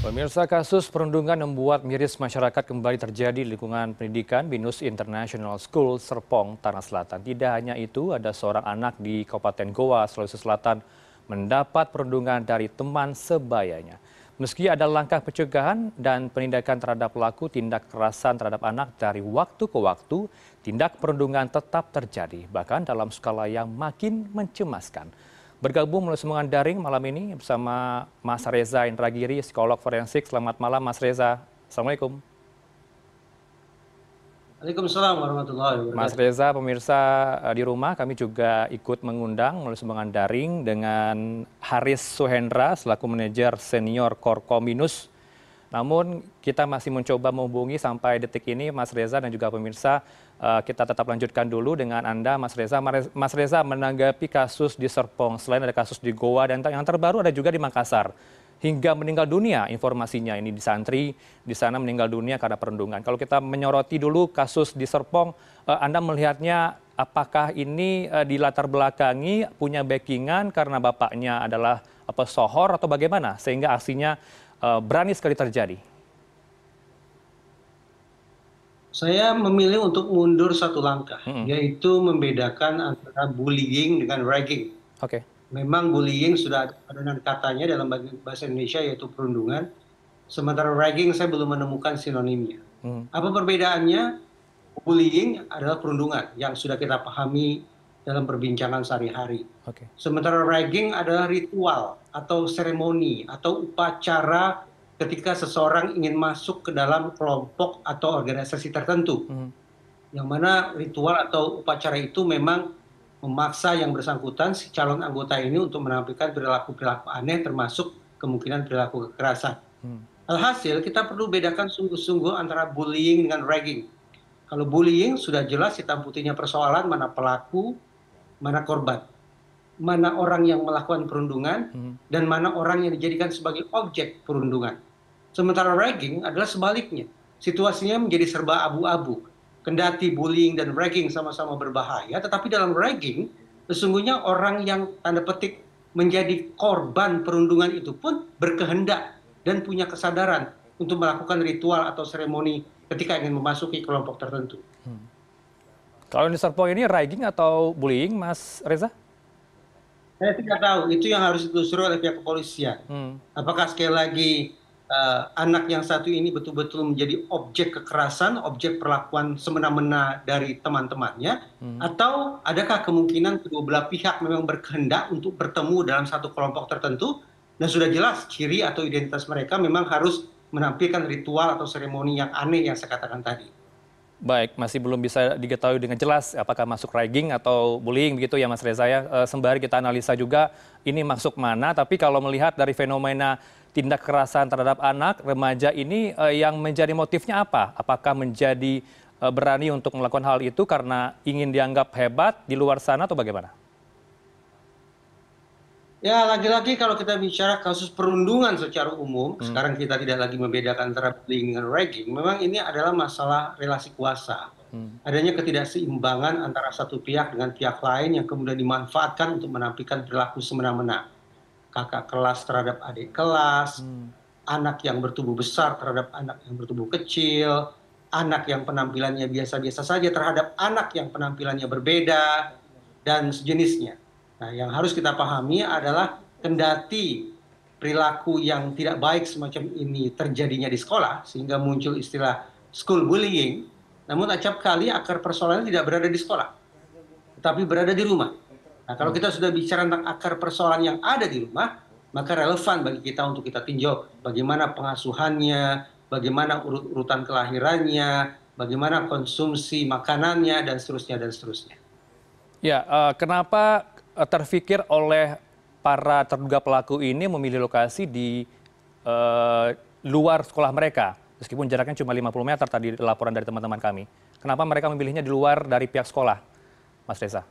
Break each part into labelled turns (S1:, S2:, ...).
S1: Pemirsa kasus perundungan membuat miris masyarakat kembali terjadi di lingkungan pendidikan Binus International School Serpong, Tanah Selatan. Tidak hanya itu, ada seorang anak di Kabupaten Goa, Sulawesi Selatan mendapat perundungan dari teman sebayanya. Meski ada langkah pencegahan dan penindakan terhadap pelaku tindak kekerasan terhadap anak dari waktu ke waktu, tindak perundungan tetap terjadi, bahkan dalam skala yang makin mencemaskan. Bergabung melalui sambungan daring malam ini bersama Mas Reza Indragiri, psikolog forensik. Selamat malam Mas Reza. Assalamualaikum.
S2: Waalaikumsalam warahmatullahi wabarakatuh.
S1: Mas Reza, pemirsa eh, di rumah, kami juga ikut mengundang melalui sambungan daring dengan Haris Suhendra selaku manajer senior Korkominus. Namun kita masih mencoba menghubungi sampai detik ini Mas Reza dan juga pemirsa Eh, kita tetap lanjutkan dulu dengan Anda, Mas Reza. Mas Reza menanggapi kasus di Serpong, selain ada kasus di Goa dan yang terbaru ada juga di Makassar. Hingga meninggal dunia informasinya ini di santri, di sana meninggal dunia karena perundungan. Kalau kita menyoroti dulu kasus di Serpong, eh, Anda melihatnya apakah ini eh, di latar belakangi punya backingan karena bapaknya adalah pesohor atau bagaimana sehingga aksinya berani sekali terjadi?
S2: saya memilih untuk mundur satu langkah, hmm. yaitu membedakan antara bullying dengan ragging.
S1: Oke. Okay.
S2: Memang bullying sudah ada dengan katanya dalam bahasa Indonesia yaitu perundungan, sementara ragging saya belum menemukan sinonimnya. Hmm. Apa perbedaannya? Bullying adalah perundungan yang sudah kita pahami dalam perbincangan sehari-hari. Okay. Sementara ragging adalah ritual atau seremoni atau upacara ketika seseorang ingin masuk ke dalam kelompok atau organisasi tertentu. Hmm. Yang mana ritual atau upacara itu memang memaksa yang bersangkutan si calon anggota ini untuk menampilkan perilaku-perilaku aneh termasuk kemungkinan perilaku kekerasan. Hmm. Alhasil kita perlu bedakan sungguh-sungguh antara bullying dengan ragging. Kalau bullying sudah jelas hitam putihnya persoalan mana pelaku, mana korban. Mana orang yang melakukan perundungan hmm. dan mana orang yang dijadikan sebagai objek perundungan sementara ragging adalah sebaliknya situasinya menjadi serba abu-abu kendati bullying dan ragging sama-sama berbahaya tetapi dalam ragging sesungguhnya orang yang tanda petik menjadi korban perundungan itu pun berkehendak dan punya kesadaran untuk melakukan ritual atau seremoni ketika ingin memasuki kelompok tertentu. Hmm.
S1: Kalau di Serpong ini ragging atau bullying, Mas Reza?
S2: Saya tidak tahu. Itu yang harus ditelusuri oleh pihak kepolisian. Hmm. Apakah sekali lagi uh, anak yang satu ini betul-betul menjadi objek kekerasan, objek perlakuan semena-mena dari teman-temannya, hmm. atau adakah kemungkinan kedua belah pihak memang berkehendak untuk bertemu dalam satu kelompok tertentu dan sudah jelas ciri atau identitas mereka memang harus menampilkan ritual atau seremoni yang aneh yang saya katakan tadi.
S1: Baik, masih belum bisa diketahui dengan jelas apakah masuk ragging atau bullying begitu ya Mas Reza ya. E, sembari kita analisa juga ini masuk mana, tapi kalau melihat dari fenomena tindak kekerasan terhadap anak remaja ini uh, yang menjadi motifnya apa? Apakah menjadi uh, berani untuk melakukan hal itu karena ingin dianggap hebat di luar sana atau bagaimana?
S2: Ya, lagi-lagi kalau kita bicara kasus perundungan secara umum, hmm. sekarang kita tidak lagi membedakan antara bullying dengan ragging. Memang ini adalah masalah relasi kuasa. Hmm. Adanya ketidakseimbangan antara satu pihak dengan pihak lain yang kemudian dimanfaatkan untuk menampilkan perilaku semena-mena kakak kelas terhadap adik kelas, hmm. anak yang bertubuh besar terhadap anak yang bertubuh kecil, anak yang penampilannya biasa-biasa saja terhadap anak yang penampilannya berbeda, dan sejenisnya. Nah, yang harus kita pahami adalah kendati perilaku yang tidak baik semacam ini terjadinya di sekolah, sehingga muncul istilah school bullying, namun acap kali akar persoalannya tidak berada di sekolah, tetapi berada di rumah Nah, kalau kita sudah bicara tentang akar persoalan yang ada di rumah, maka relevan bagi kita untuk kita tinjau bagaimana pengasuhannya, bagaimana urut-urutan kelahirannya, bagaimana konsumsi makanannya, dan seterusnya, dan seterusnya.
S1: Ya, uh, kenapa terfikir oleh para terduga pelaku ini memilih lokasi di uh, luar sekolah mereka? Meskipun jaraknya cuma 50 meter tadi laporan dari teman-teman kami. Kenapa mereka memilihnya di luar dari pihak sekolah, Mas Reza?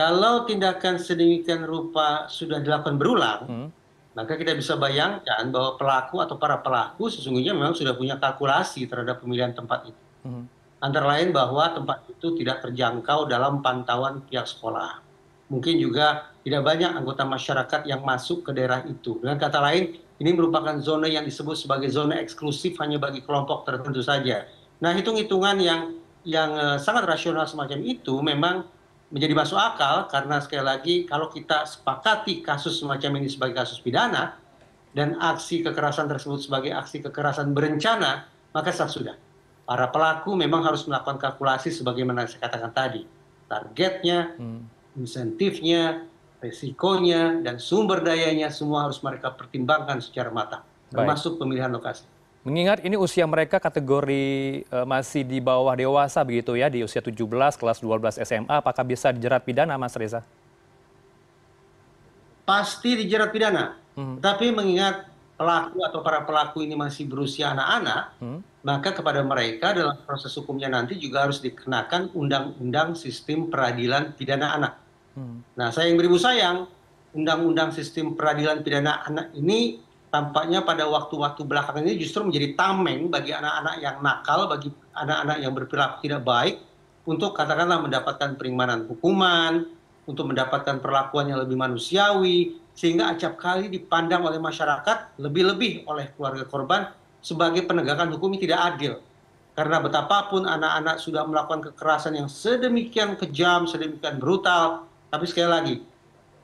S2: kalau tindakan sedemikian rupa sudah dilakukan berulang, hmm. maka kita bisa bayangkan bahwa pelaku atau para pelaku sesungguhnya memang sudah punya kalkulasi terhadap pemilihan tempat itu. Hmm. Antara lain bahwa tempat itu tidak terjangkau dalam pantauan pihak sekolah. mungkin juga tidak banyak anggota masyarakat yang masuk ke daerah itu. Dengan kata lain, ini merupakan zona yang disebut sebagai zona eksklusif hanya bagi kelompok tertentu saja. Nah, hitung-hitungan yang yang uh, sangat rasional semacam itu memang menjadi masuk akal karena sekali lagi kalau kita sepakati kasus semacam ini sebagai kasus pidana dan aksi kekerasan tersebut sebagai aksi kekerasan berencana, maka sah sudah. Para pelaku memang harus melakukan kalkulasi sebagaimana saya katakan tadi. Targetnya, hmm insentifnya, resikonya, dan sumber dayanya semua harus mereka pertimbangkan secara matang, termasuk pemilihan lokasi.
S1: Mengingat ini usia mereka kategori uh, masih di bawah dewasa begitu ya, di usia 17, kelas 12 SMA, apakah bisa dijerat pidana Mas Reza?
S2: Pasti dijerat pidana. Hmm. Tapi mengingat pelaku atau para pelaku ini masih berusia anak-anak, hmm. maka kepada mereka dalam proses hukumnya nanti juga harus dikenakan undang-undang sistem peradilan pidana anak. Hmm. Nah, saya yang beribu sayang, undang-undang sistem peradilan pidana anak ini tampaknya pada waktu-waktu belakangan ini justru menjadi tameng bagi anak-anak yang nakal, bagi anak-anak yang berperilaku tidak baik, untuk katakanlah mendapatkan perimanan hukuman, untuk mendapatkan perlakuan yang lebih manusiawi, sehingga acap kali dipandang oleh masyarakat lebih-lebih oleh keluarga korban sebagai penegakan hukum yang tidak adil. Karena betapapun anak-anak sudah melakukan kekerasan yang sedemikian kejam, sedemikian brutal, tapi sekali lagi,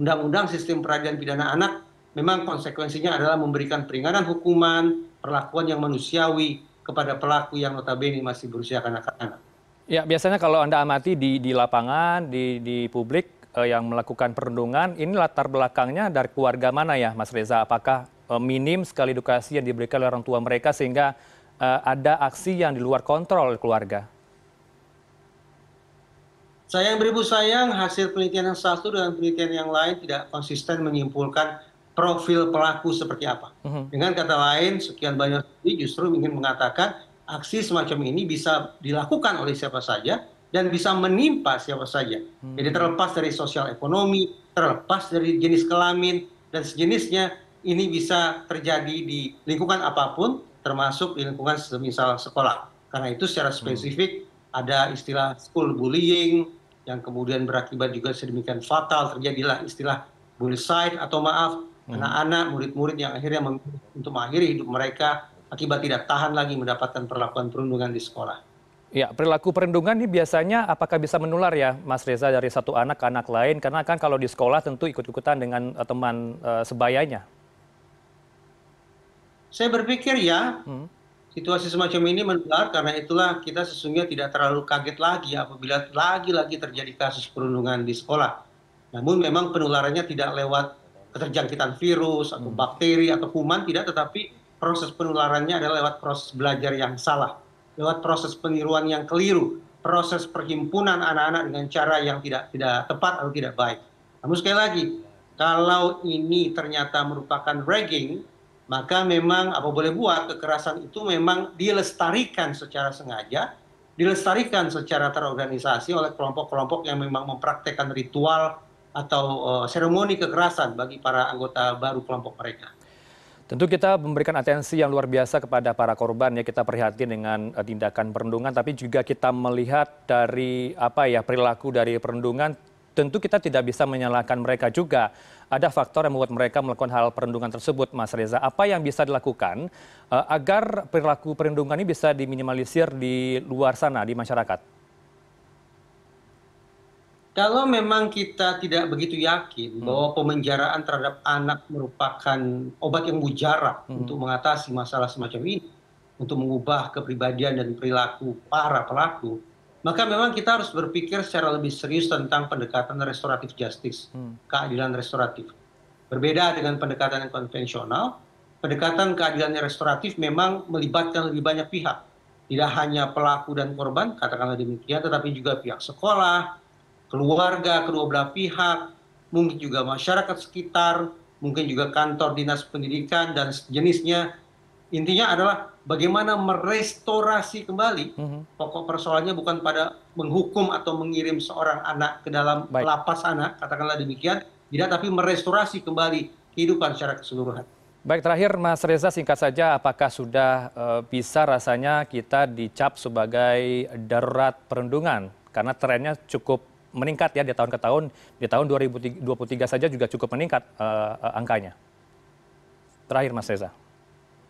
S2: undang-undang sistem peradilan pidana anak memang konsekuensinya adalah memberikan peringanan hukuman, perlakuan yang manusiawi kepada pelaku yang notabene masih berusia kanak-kanak.
S1: Ya, biasanya kalau Anda amati di, di lapangan, di, di publik, yang melakukan perundungan ini latar belakangnya dari keluarga mana ya Mas Reza? Apakah uh, minim sekali edukasi yang diberikan oleh orang tua mereka sehingga uh, ada aksi yang di luar kontrol keluarga?
S2: Sayang beribu sayang, hasil penelitian yang satu dengan penelitian yang lain tidak konsisten menyimpulkan profil pelaku seperti apa. Mhm. Dengan kata lain, sekian banyak studi justru ingin mengatakan aksi semacam ini bisa dilakukan oleh siapa saja, dan bisa menimpa siapa saja. Hmm. Jadi terlepas dari sosial ekonomi, terlepas dari jenis kelamin dan sejenisnya, ini bisa terjadi di lingkungan apa pun, termasuk di lingkungan semisal sekolah. Karena itu secara hmm. spesifik hmm. ada istilah school bullying yang kemudian berakibat juga sedemikian fatal terjadilah istilah bullying atau maaf hmm. anak-anak hmm. murid-murid yang akhirnya untuk mengakhiri hidup mereka akibat tidak tahan lagi mendapatkan perlakuan perundungan di sekolah.
S1: Ya, perilaku perlindungan ini biasanya apakah bisa menular ya, Mas Reza, dari satu anak ke anak lain? Karena kan kalau di sekolah tentu ikut-ikutan dengan uh, teman uh, sebayanya.
S2: Saya berpikir ya, hmm. situasi semacam ini menular karena itulah kita sesungguhnya tidak terlalu kaget lagi apabila lagi-lagi terjadi kasus perundungan di sekolah. Namun memang penularannya tidak lewat keterjangkitan virus atau hmm. bakteri atau kuman, tidak, tetapi proses penularannya adalah lewat proses belajar yang salah lewat proses peniruan yang keliru, proses perhimpunan anak-anak dengan cara yang tidak tidak tepat atau tidak baik. Namun sekali lagi, kalau ini ternyata merupakan ragging, maka memang apa boleh buat kekerasan itu memang dilestarikan secara sengaja, dilestarikan secara terorganisasi oleh kelompok-kelompok yang memang mempraktekkan ritual atau uh, seremoni kekerasan bagi para anggota baru kelompok mereka.
S1: Tentu kita memberikan atensi yang luar biasa kepada para korban ya kita prihatin dengan uh, tindakan perundungan tapi juga kita melihat dari apa ya perilaku dari perundungan tentu kita tidak bisa menyalahkan mereka juga. Ada faktor yang membuat mereka melakukan hal perundungan tersebut, Mas Reza. Apa yang bisa dilakukan uh, agar perilaku perundungan ini bisa diminimalisir di luar sana, di masyarakat?
S2: Kalau memang kita tidak begitu yakin hmm. bahwa pemenjaraan terhadap anak merupakan obat yang mujarab hmm. untuk mengatasi masalah semacam ini, untuk mengubah kepribadian dan perilaku para pelaku, maka memang kita harus berpikir secara lebih serius tentang pendekatan restoratif justice, hmm. keadilan restoratif. Berbeda dengan pendekatan yang konvensional, pendekatan keadilan restoratif memang melibatkan lebih banyak pihak. Tidak hanya pelaku dan korban, katakanlah demikian, tetapi juga pihak sekolah, keluarga kedua belah pihak, mungkin juga masyarakat sekitar, mungkin juga kantor dinas pendidikan dan jenisnya. Intinya adalah bagaimana merestorasi kembali. Mm -hmm. Pokok persoalannya bukan pada menghukum atau mengirim seorang anak ke dalam Baik. lapas anak, katakanlah demikian, tidak, tapi merestorasi kembali kehidupan secara keseluruhan.
S1: Baik, terakhir Mas Reza singkat saja, apakah sudah uh, bisa rasanya kita dicap sebagai darurat perundungan? Karena trennya cukup meningkat ya di tahun ke tahun. Di tahun 2023 saja juga cukup meningkat uh, uh, angkanya. Terakhir Mas Reza.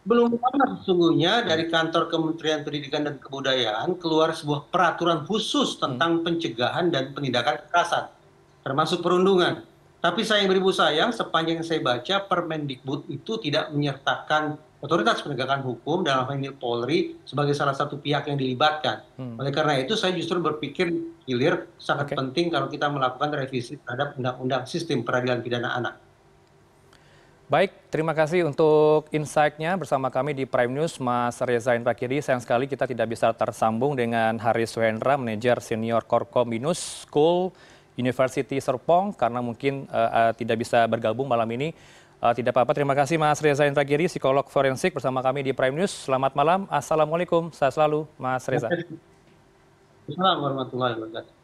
S2: Belum lama sesungguhnya dari kantor Kementerian Pendidikan dan Kebudayaan keluar sebuah peraturan khusus tentang hmm. pencegahan dan penindakan kekerasan, termasuk perundungan. Tapi sayang beribu sayang, sepanjang yang saya baca, Permendikbud itu tidak menyertakan otoritas penegakan hukum dalam hal ini Polri sebagai salah satu pihak yang dilibatkan. Hmm. Oleh karena itu saya justru berpikir hilir sangat okay. penting kalau kita melakukan revisi terhadap undang-undang sistem peradilan pidana anak.
S1: Baik, terima kasih untuk insight-nya bersama kami di Prime News, Mas Reza Indrakiri. Sayang sekali kita tidak bisa tersambung dengan Haris Suhendra, manajer senior Korkom Minus School University Serpong, karena mungkin uh, uh, tidak bisa bergabung malam ini. Uh, tidak apa-apa, terima kasih Mas Reza Indragiri, psikolog forensik bersama kami di Prime News. Selamat malam, Assalamualaikum, sehat selalu Mas Reza.
S2: Assalamualaikum warahmatullahi wabarakatuh.